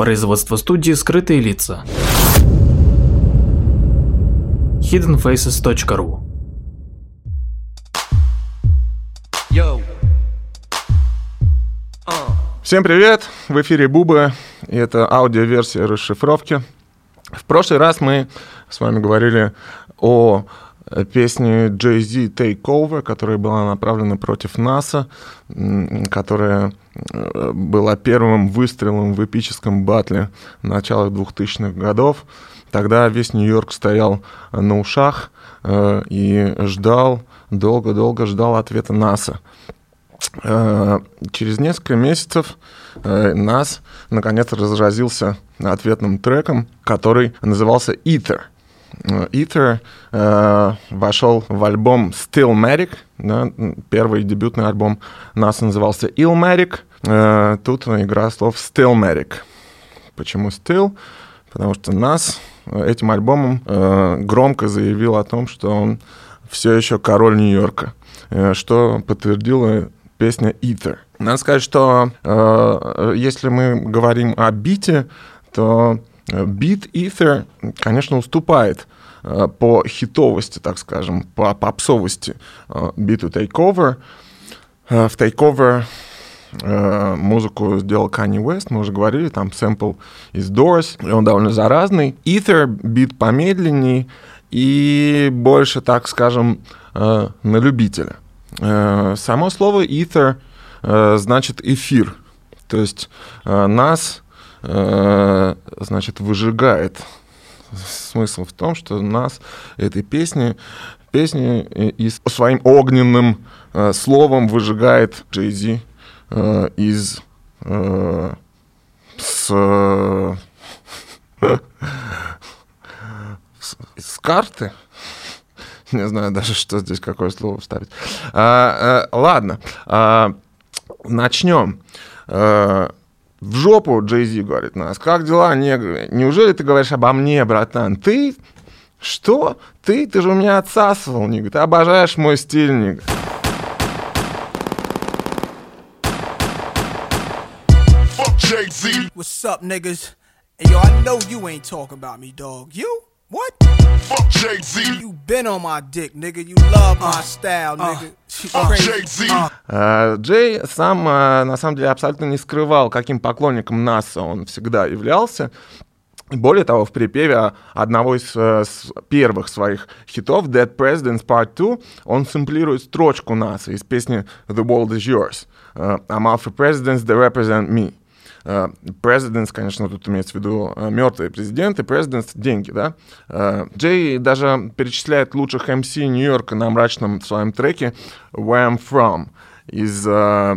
Производство студии «Скрытые лица». hiddenfaces.ru Всем привет! В эфире Буба, и это аудиоверсия расшифровки. В прошлый раз мы с вами говорили о песне Jay-Z Take Over, которая была направлена против НАСА, которая э, была первым выстрелом в эпическом батле начала 2000-х годов. Тогда весь Нью-Йорк стоял на ушах э, и ждал, долго-долго ждал ответа НАСА. Э, через несколько месяцев э, НАС наконец разразился ответным треком, который назывался «Ether». Ether э, вошел в альбом Stillmatic, да, первый дебютный альбом нас назывался Illmatic, э, тут игра слов Stillmatic. Почему Still? Потому что нас этим альбомом э, громко заявил о том, что он все еще король Нью-Йорка, э, что подтвердила песня Ether. Надо сказать, что э, если мы говорим о бите, то Beat Ether, конечно, уступает э, по хитовости, так скажем, по попсовости э, биту Takeover. Э, в Takeover музыку сделал Kanye West, мы уже говорили, там сэмпл из Doors, и он довольно заразный. Ether бит помедленней и больше, так скажем, на любителя. Само слово Ether значит эфир, то есть нас Э, значит, выжигает. Смысл в том, что нас этой песни, песни и своим огненным э, словом выжигает Джей э, из с, с, с карты. Не знаю даже, что здесь, какое слово вставить. А, а, ладно, а, начнем. А, в жопу Джей говорит нас. Как дела, негры? Неужели ты говоришь обо мне, братан? Ты? Что? Ты? Ты же у меня отсасывал, нигга. Ты обожаешь мой стиль, нигга. What's up, niggas? Hey, yo, I know you ain't talking about me, dog. You? What? Fuck Jay-Z. You been on my dick, nigga. You love my style, nigga. Fuck Jay-Z. Джей сам, на самом деле, абсолютно не скрывал, каким поклонником НАСА он всегда являлся. Более того, в припеве одного из э, первых своих хитов Dead Presidents Part 2 он сэмплирует строчку НАСА из песни The World Is Yours. Uh, I'm out for presidents that represent me. Президент, конечно, тут имеется в виду э, мертвые президенты, президент — деньги, да. Э, Джей даже перечисляет лучших МС Нью-Йорка на мрачном своем треке «Where I'm From» из э,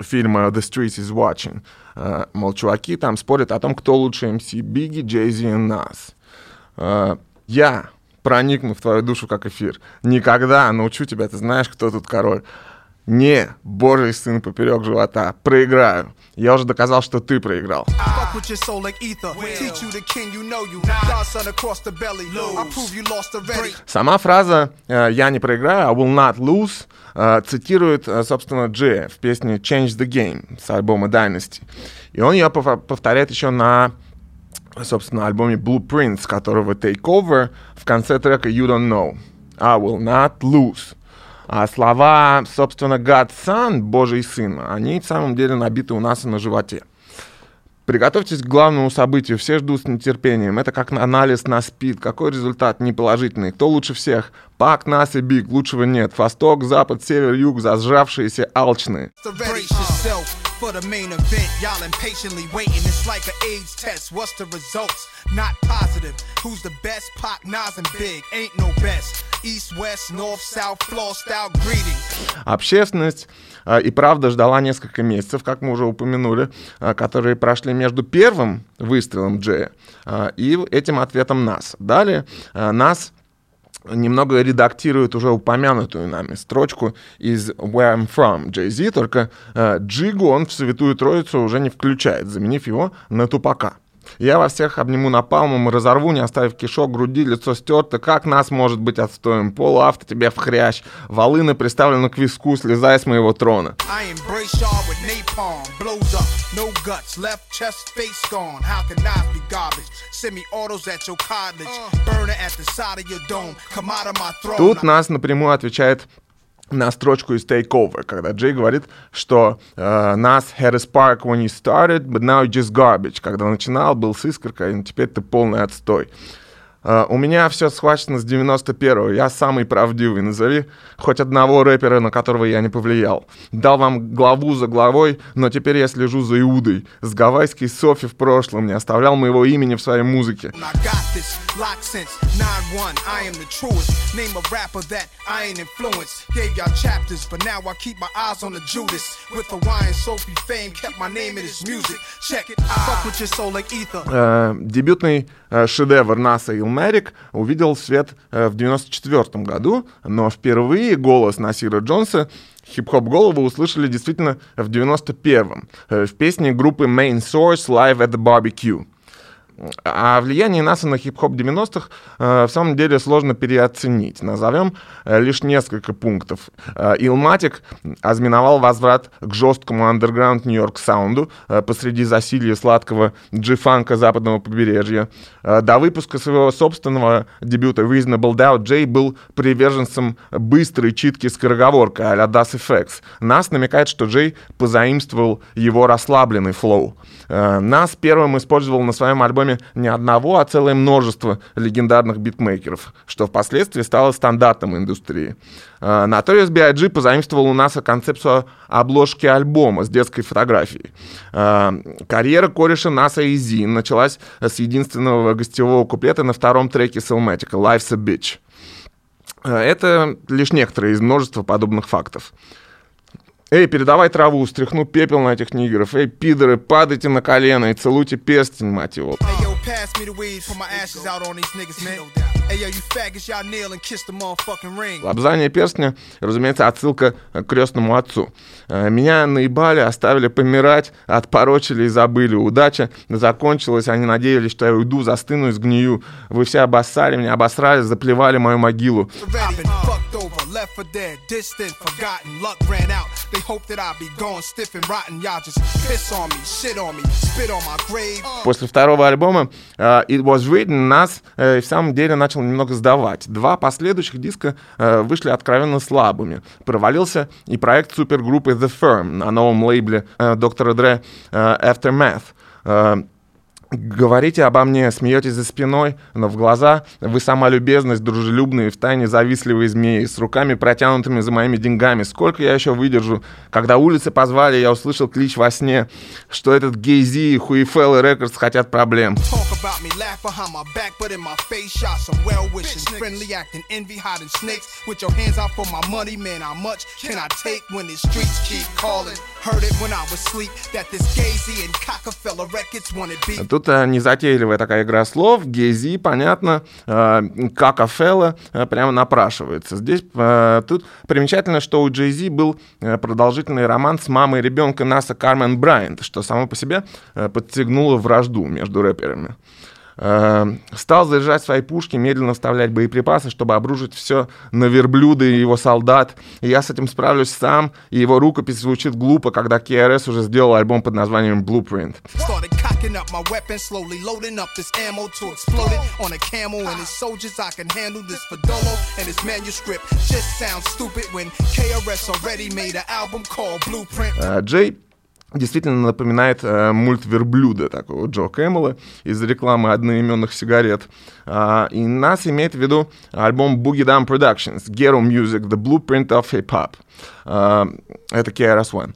фильма «The Street is Watching». Мол, чуваки там спорят о том, кто лучше МС Бигги, Джей-Зи и Нас. Я проникну в твою душу как эфир. Никогда научу тебя, ты знаешь, кто тут король. Не, божий сын поперек живота. Проиграю. Я уже доказал, что ты проиграл. Сама фраза э, «я не проиграю», I will not lose, э, цитирует, э, собственно, Джея в песне Change the Game с альбома Dynasty. И он ее повторяет еще на собственно, альбоме Blueprints, которого Take Over в конце трека You Don't Know. I will not lose. А слова, собственно, God Son, Божий Сын, они в самом деле набиты у нас и на животе. Приготовьтесь к главному событию, все ждут с нетерпением. Это как анализ на СПИД. Какой результат неположительный? Кто лучше всех? Пак, Нас и Биг. Лучшего нет. Восток, Запад, Север, Юг, зажравшиеся алчные. For the main event. Y'all impatiently waiting. It's like an AIDS test. What's the results? Not positive. Who's the best? Pac, Nas, and Big. Ain't no best. East, West, North, South, floor style greeting. Общественность а, и правда ждала несколько месяцев, как мы уже упомянули, а, которые прошли между первым выстрелом Джея а, и этим ответом нас. Далее нас немного редактирует уже упомянутую нами строчку из Where I'm From Jay-Z, только э, Джигу он в Святую Троицу уже не включает, заменив его на Тупака. Я во всех обниму напалмом и разорву, не оставив кишок, груди, лицо стерто. Как нас может быть отстоем? Пол авто тебе в хрящ. Волыны приставлены к виску, слезай с моего трона. Throne. Тут нас напрямую отвечает на строчку из Takeover, когда Джей говорит, что э, нас a spark when you started, but now just garbage. Когда начинал, был с искоркой, но теперь ты полный отстой. Uh, у меня все схвачено с 91-го. Я самый правдивый. Назови хоть одного рэпера, на которого я не повлиял. Дал вам главу за главой, но теперь я слежу за Иудой. С гавайской Софи в прошлом не оставлял моего имени в своей музыке. I got this lock since 9-1. I am the truest. Name a rapper that I ain't influenced. Gave y'all chapters, but now I keep my eyes on the Judas. With Hawaiian Sophie fame, kept my name in his music. Check it. I fuck with your soul like ether. Э, дебютный э, шедевр НАСА Илмерик увидел свет э, в 94 году, но впервые голос Насира Джонса хип-хоп голову услышали действительно в 91-м э, в песне группы Main Source Live at the Barbecue. А влияние НАСА на хип-хоп 90-х э, в самом деле сложно переоценить. Назовем э, лишь несколько пунктов. Э, Илматик ознаменовал возврат к жесткому андерграунд Нью-Йорк саунду э, посреди засилья сладкого джи-фанка западного побережья. Э, до выпуска своего собственного дебюта Reasonable Doubt Джей был приверженцем быстрой читки скороговоркой а-ля Das FX. Нас намекает, что Джей позаимствовал его расслабленный флоу. Э, Нас первым использовал на своем альбоме не одного, а целое множество легендарных битмейкеров, что впоследствии стало стандартом индустрии. Notorious B.I.G. позаимствовал у нас концепцию обложки альбома с детской фотографией. Э, Карьера кореша Наса Изи началась с единственного гостевого куплета на втором треке Cellmatic «Life's a Bitch». Э, Это лишь некоторые из множества подобных фактов. Эй, передавай траву, стряхну пепел на этих нигеров. Эй, пидоры, падайте на колено и целуйте перстень, мать его. Hey yo, Лобзание перстня, разумеется, отсылка к крестному отцу. Э, Меня наебали, оставили помирать, отпорочили и забыли. Удача закончилась, они надеялись, что я уйду, застыну и сгнию. Вы все обоссали меня, обосрали, заплевали мою могилу. I've been fucked over, left for dead, distant, forgotten. Luck ran out. They hope that I'll be gone, stiff and rotten. Y'all just piss on me, shit on me, spit on my grave. После второго альбома э, It Was Written нас э, в самом деле начал немного сдавать. Два последующих диска э, вышли откровенно слабыми. Провалился и проект супергруппы The Firm на новом лейбле э, доктора Дре э, Aftermath. Э, Говорите обо мне, смеетесь за спиной, но в глаза вы сама любезность, дружелюбные, втайне завистливые змеи, с руками протянутыми за моими деньгами. Сколько я еще выдержу? Когда улицы позвали, я услышал клич во сне, что этот Гейзи и Хуифел и Рекордс хотят проблем. Talk Тут незатейливая такая игра слов. Гейзи, понятно, э, как Афелла э, прямо напрашивается. Здесь э, тут примечательно, что у Джей-Зи был продолжительный роман с мамой ребенка Наса Кармен Брайант, что само по себе подстегнуло вражду между рэперами. Стал заряжать свои пушки, медленно вставлять боеприпасы, чтобы обрушить все на верблюда и его солдат. И я с этим справлюсь сам, и его рукопись звучит глупо, когда KRS уже сделал альбом под названием Blueprint. Cocking up my weapon, slowly loading up this ammo to explode it on a camel and his soldiers. I can handle this Fadolo and his manuscript. Just sounds stupid when KRS already made an album called Blueprint. Э, Джей действительно напоминает э, мульт верблюда такого Джо Кэмела из рекламы одноименных сигарет. А, и нас имеет в виду альбом Boogie Down Productions, Ghetto Music, The Blueprint of Hip Hop. А, это KRS-One.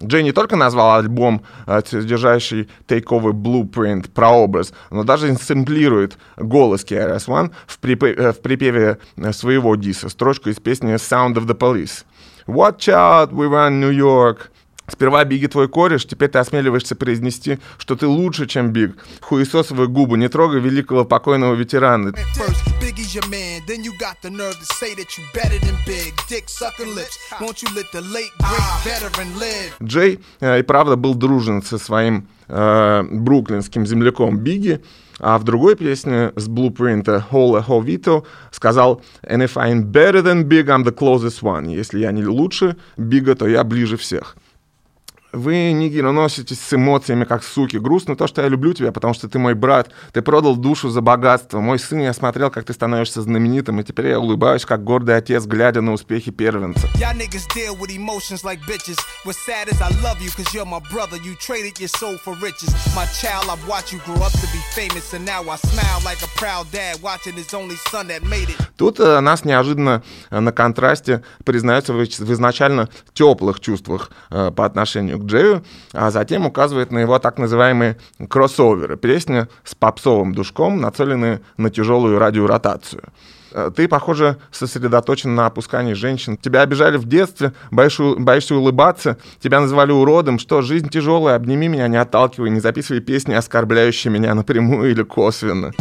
Джей не только назвал альбом, э, содержащий тейковый Blueprint, прообраз, но даже инсэмплирует голос KRS-One в, припе- э, в припеве э, своего диса, строчку из песни Sound of the Police. Watch out, we run New York. Сперва Биги твой кореш, теперь ты осмеливаешься произнести, что ты лучше, чем Биг. Хуесосовые губы, не трогай великого покойного ветерана. First, Biggie's your man, then you got the nerve to say that you better than Big. Dick sucking lips, won't you let the late great veteran live? Джей э, и правда был дружен со своим э, бруклинским земляком Биги, а в другой песне с блупринта Hola Hovito сказал «And if I'm better than Big, I'm the closest one». Если я не лучше Бига, то я ближе всех. Вы, нигеры, носитесь с эмоциями, как суки. Грустно то, что я люблю тебя, потому что ты мой брат. Ты продал душу за богатство. Мой сын, я смотрел, как ты становишься знаменитым, и теперь я улыбаюсь, как гордый отец, глядя на успехи первенца. Тут э, нас неожиданно э, на контрасте признаются в, в изначально теплых чувствах э, по отношению к Джею, а затем указывает на его так называемые кроссоверы, песни с попсовым душком, нацеленные на тяжелую радиоротацию. Э, Ты, похоже, сосредоточен на опускании женщин. Тебя обижали в детстве, боишься, боишься улыбаться, тебя называли уродом. Что, жизнь тяжелая, обними меня, не отталкивай, не записывай песни, оскорбляющие меня напрямую или косвенно.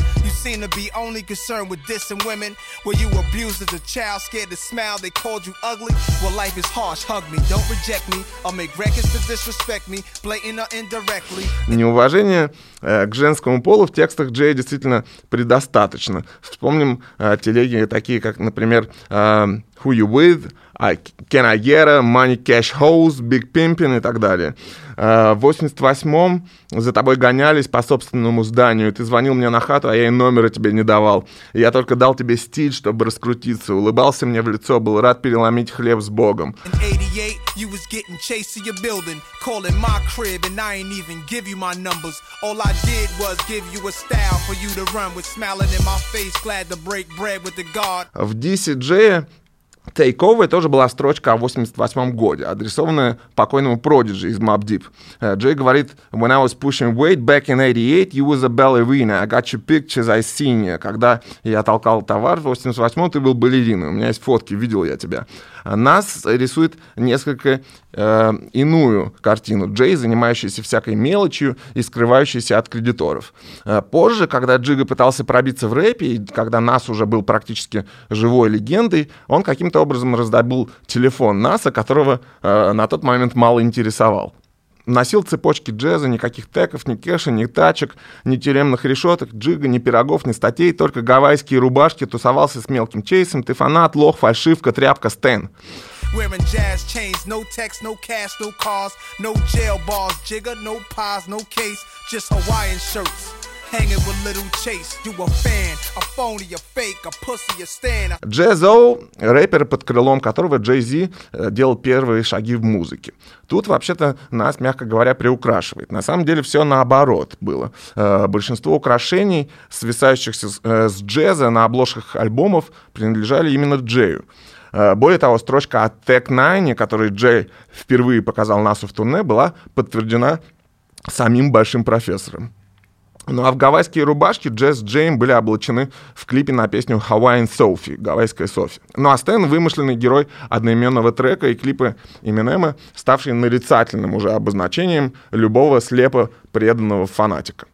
Неуважение к женскому полу в текстах Джея действительно предостаточно. Вспомним э, телеги такие, как, например, э, Who You With, I, Can I Get a, Money Cash House, Big Pimpin' и так далее. Э, В 88-м за тобой гонялись по собственному зданию. Ты звонил мне на хату, а я и номера тебе не давал. Я только дал тебе стиль, чтобы раскрутиться. Улыбался мне в лицо, был рад переломить хлеб с Богом. In 88, you was getting chased to your building, calling my crib, and I ain't even give you my numbers. All I did was give you a style for you to run with, smiling in my face, glad to break bread with the God. В Джея Тейковой тоже была строчка о 88 годе, адресованная покойному Продиджи из Mob Deep. Э, Джей говорит, «When I was pushing weight back in 88, you was a ballerina. I got your pictures, I seen you». Когда я толкал товар в 88 ты был балериной. У меня есть фотки, видел я тебя. А Нас рисует несколько э, иную картину. Джей, занимающийся всякой мелочью и скрывающийся от кредиторов. Э, Позже, когда Джига пытался пробиться в рэпе, и когда Нас уже был практически живой легендой, он каким-то образом раздобыл телефон Наса, которого э, на тот момент мало интересовал. Носил цепочки джеза, никаких теков, ни кэша, ни тачек, ни тюремных решеток, джига, ни пирогов, ни статей, только гавайские рубашки, тусовался с мелким чейсом, ты фанат, лох, фальшивка, тряпка, стен. Wearing jazz chains, no text, no cash, no cars, no jail bars, jigger, no pies, no case, just Hawaiian shirts. Hanging with little Chase, you a fan, a phony, a fake, a pussy, a stand. Джезоу, рэпер, под крылом которого Джей Зи э, делал первые шаги в музыке. Тут, вообще-то, нас, мягко говоря, приукрашивает. На самом деле все наоборот было. Э, Большинство украшений, свисающихся с, э, джеза на обложках альбомов, принадлежали именно Джею. Более того, строчка от Tech Nine, которую Джей впервые показал Насу в турне, была подтверждена самим большим профессором. Ну а в гавайские рубашки Джесс Джейм были облачены в клипе на песню Hawaiian Sophie, гавайская Софи. Ну а Стэн — вымышленный герой одноименного трека и клипа Эминема, ставший нарицательным уже обозначением любого слепо преданного фанатика.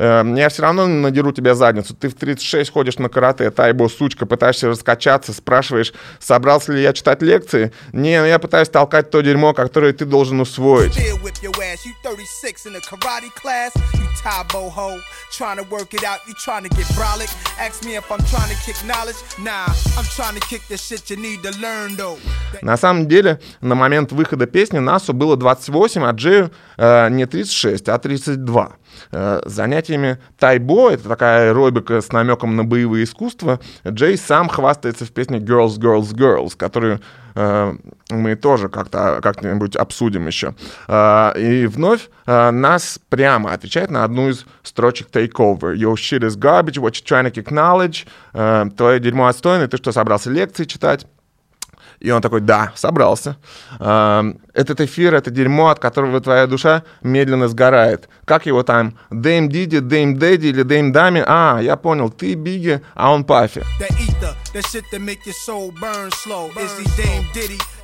Э, Я все равно надеру тебе задницу. Ты в 36 ходишь на карате, тайбо, сучка, пытаешься раскачаться, спрашиваешь, собрался ли я читать лекции. Не, я пытаюсь толкать то дерьмо, которое ты должен усвоить. Still whip your ass. You 36 in a karate class. You tie boho. Trying to work it out. You trying to get brolic. Ask me if I'm trying to kick knowledge. Nah, I'm trying to kick the shit you need to learn though. На самом деле, на момент выхода песни Насу было 28, а Джею э, не 36, а 32. Э, занятиями тайбо, это такая аэробика с намеком на боевые искусства, Джей сам хвастается в песне Girls, Girls, Girls, которую э, мы тоже как-то как-нибудь обсудим еще. Э, и вновь э, нас прямо отвечает на одну из строчек Takeover. Your shit is garbage, what you trying to kick knowledge. Э, твое дерьмо отстойное, ты что, собрался лекции читать? И он такой, да, собрался. Эм, Этот эфир, это дерьмо, от которого твоя душа медленно сгорает. Как его там? Дэйм Диди, Дэйм Дэдди или Дэйм Дами? А, я понял, ты Биги, а он Diddy?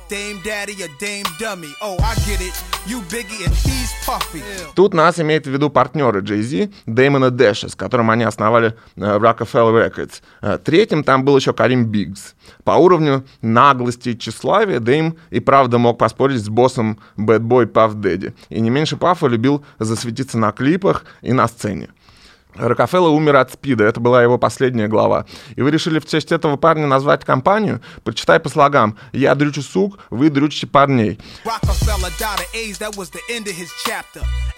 Тут нас имеет в виду партнеры Jay-Z, Дэймона Дэша, с которым они основали э, Rockefeller Records. Э, Третьим там был еще Карим Биггс. По уровню наглости и тщеславия Дэйм и правда мог поспорить с боссом Bad Boy Puff Daddy. И не меньше Пафа любил засветиться на клипах и на сцене. Рокфеллер умер от СПИДа, это была его последняя глава. И вы решили в честь этого парня назвать компанию? Прочитай по слогам. Я дрючу сук, вы дрючите парней.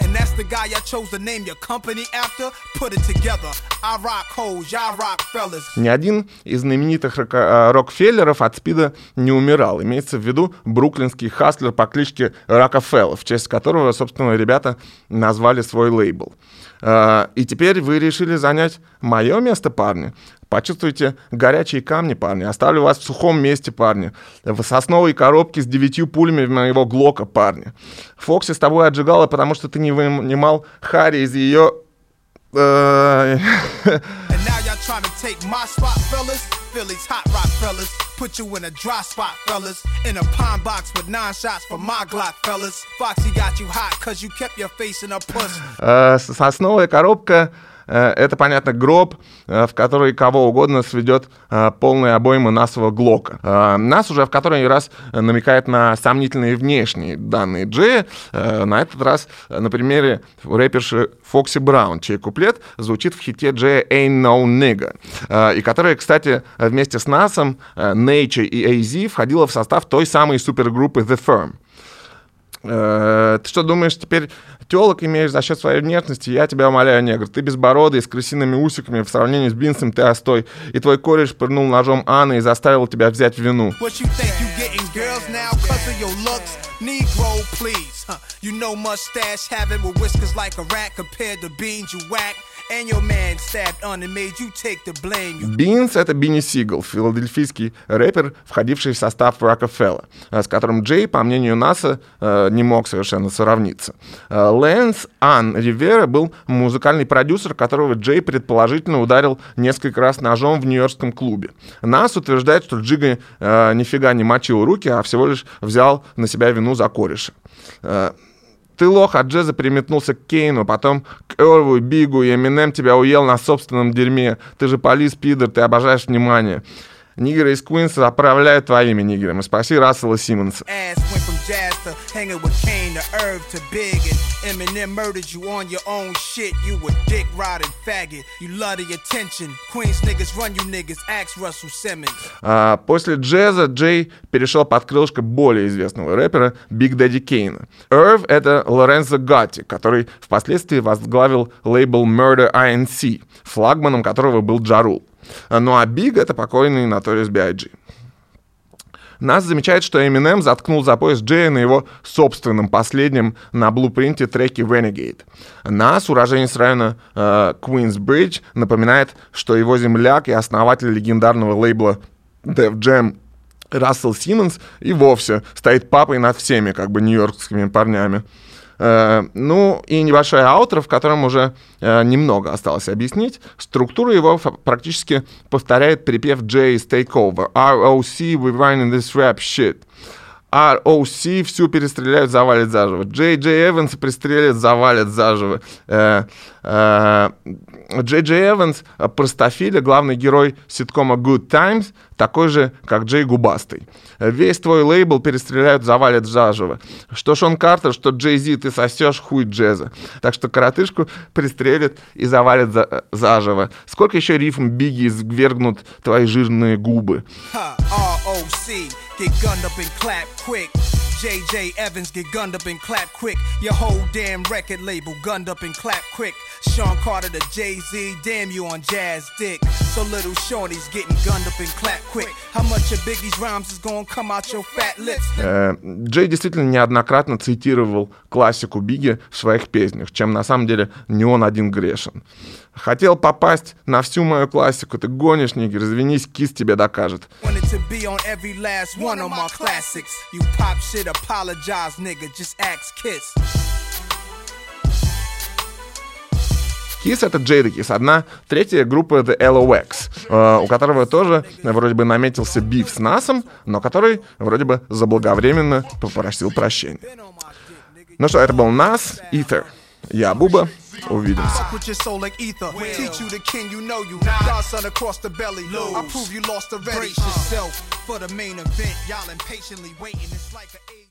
And that's the guy I chose to name your company after. Put it together. I rock hoes, y'all rock fellas. Ни один из знаменитых э, Рокфеллеров от СПИДа не умирал. Имеется в виду бруклинский хаслер по кличке Рокфеллер, в честь которого, собственно, ребята назвали свой лейбл. Э, И теперь вы решили занять мое место, парни? Почувствуйте горячие камни, парни. Оставлю вас в сухом месте, парни. В сосновой коробке с девятью пулями моего Глока, парни. Фокси с тобой отжигала, потому что ты не вынимал Харри из ее... trying to take my spot, fellas. Philly's hot rock, fellas. Put you in a dry spot, fellas. In a pine box with nine shots for my Glock, fellas. Foxy got you hot cause you kept your face in a puss. Э, с- Сосновая коробка э, это, понятно, гроб, э, в который кого угодно сведет э, полные обоймы насового глока. Э, Нас уже в который раз э, намекает на сомнительные внешние данные Джея. Э, На этот раз э, на примере рэперши Фокси Браун, чей куплет звучит в хите Джея «Ain't No Nigga», э, и которая, кстати, вместе с Насом, э, Nature и AZ входила в состав той самой супергруппы The Firm. Э, Ты что думаешь, теперь телок имеешь за счет своей внешности? Я тебя умоляю, негр. Ты безбородый, с крысиными усиками. В сравнении с Бинсом ты остой. И твой кореш пырнул ножом Анны и заставил тебя взять вину. Negro, please. Huh. You know mustache having with whiskers like a rat compared to beans you whack. Бинс — это Бинни Сигал, филадельфийский рэпер, входивший в состав Рокфелла, с которым Джей, по мнению НАСА, э, не мог совершенно сравниться. Э, Лэнс Ан Ривера был музыкальный продюсер, которого Джей предположительно ударил несколько раз ножом в нью-йоркском клубе. НАС утверждает, что Джига э, нифига не мочил руки, а всего лишь взял на себя вину за кореша. Ты лох от джеза переметнулся к Кейну, потом к Эрву, Бигу, и Эминем тебя уел на собственном дерьме. Ты же полис, пидор, ты обожаешь внимание. Нигеры из Куинса отправляют твоими нигерами. Спаси Рассела Симмонса. Jaz to hanging with Kane to Irv to Big. And Eminem murdered you on your own shit. You a dick riding faggot. You love the attention. Queens niggas run you niggas. Ask Russell Simmons. А, после джеза Джей перешел под крылышко более известного рэпера Биг Дэдди Кейна. Эрв — это Лорензо Гатти, который впоследствии возглавил лейбл Murder INC, флагманом которого был Ja Rule. А, Ну а Биг — это покойный Notorious B.I.G. Нас замечает, что Eminem заткнул за пояс Джея на его собственном последнем на блупринте треке Renegade. Нас, уроженец района э, Queensbridge, напоминает, что его земляк и основатель легендарного лейбла Def Jam Рассел Симмонс и вовсе стоит папой над всеми, как бы, нью-йоркскими парнями. Э, ну и небольшое аутро, в котором уже э, немного осталось объяснить. Структура его практически повторяет припев Jay из Takeover. ROC, we running this rap shit. ROC всю перестреляют, завалят заживо. Джей Джей Эванс пристрелят, завалят заживо. Э, э, Джей Джей Эванс, э, простофиля, главный герой ситкома Good Times, такой же, как Джей Губастый. Э, Весь твой лейбл перестреляют, завалят заживо. Что Шон Картер, что Джей Зи, ты сосешь хуй джеза. Так что коротышку пристрелят и завалят за- э, заживо. Сколько еще рифм Бигги свергнут твои жирные губы? Get. JJ Evans, get gunned up and clap quick. Your whole damn record label gunned up and clap quick. Sean Carter to Jay Z, damn you on jazz dick. So little Shorty's getting gunned up and clap quick. How much of Biggie's rhymes is gonna come out your fat lips? Э, Джей действительно неоднократно цитировал классику Бигги в своих песнях, чем на самом деле не он один грешен. Хотел попасть на всю мою классику, ты гонишь, нигер, извинись, кис тебе докажет. To be on every last one of my classics. You pop shit, apologize, nigga. Just ask Kiss. Kiss — это Jada Kiss. Одна третья группа — это LOX, э, у которого тоже вроде бы наметился биф с Насом, но который вроде бы заблаговременно попросил прощения. Ну что, это был Нас, Ether. Я Буба. Ouvidas. Fuck with your soul like ether. Will. Teach you the king, you know you. Nah. Godson across the belly. Lose. I prove you lost the Brace uh. yourself for the main event. Y'all impatiently waiting. It's like an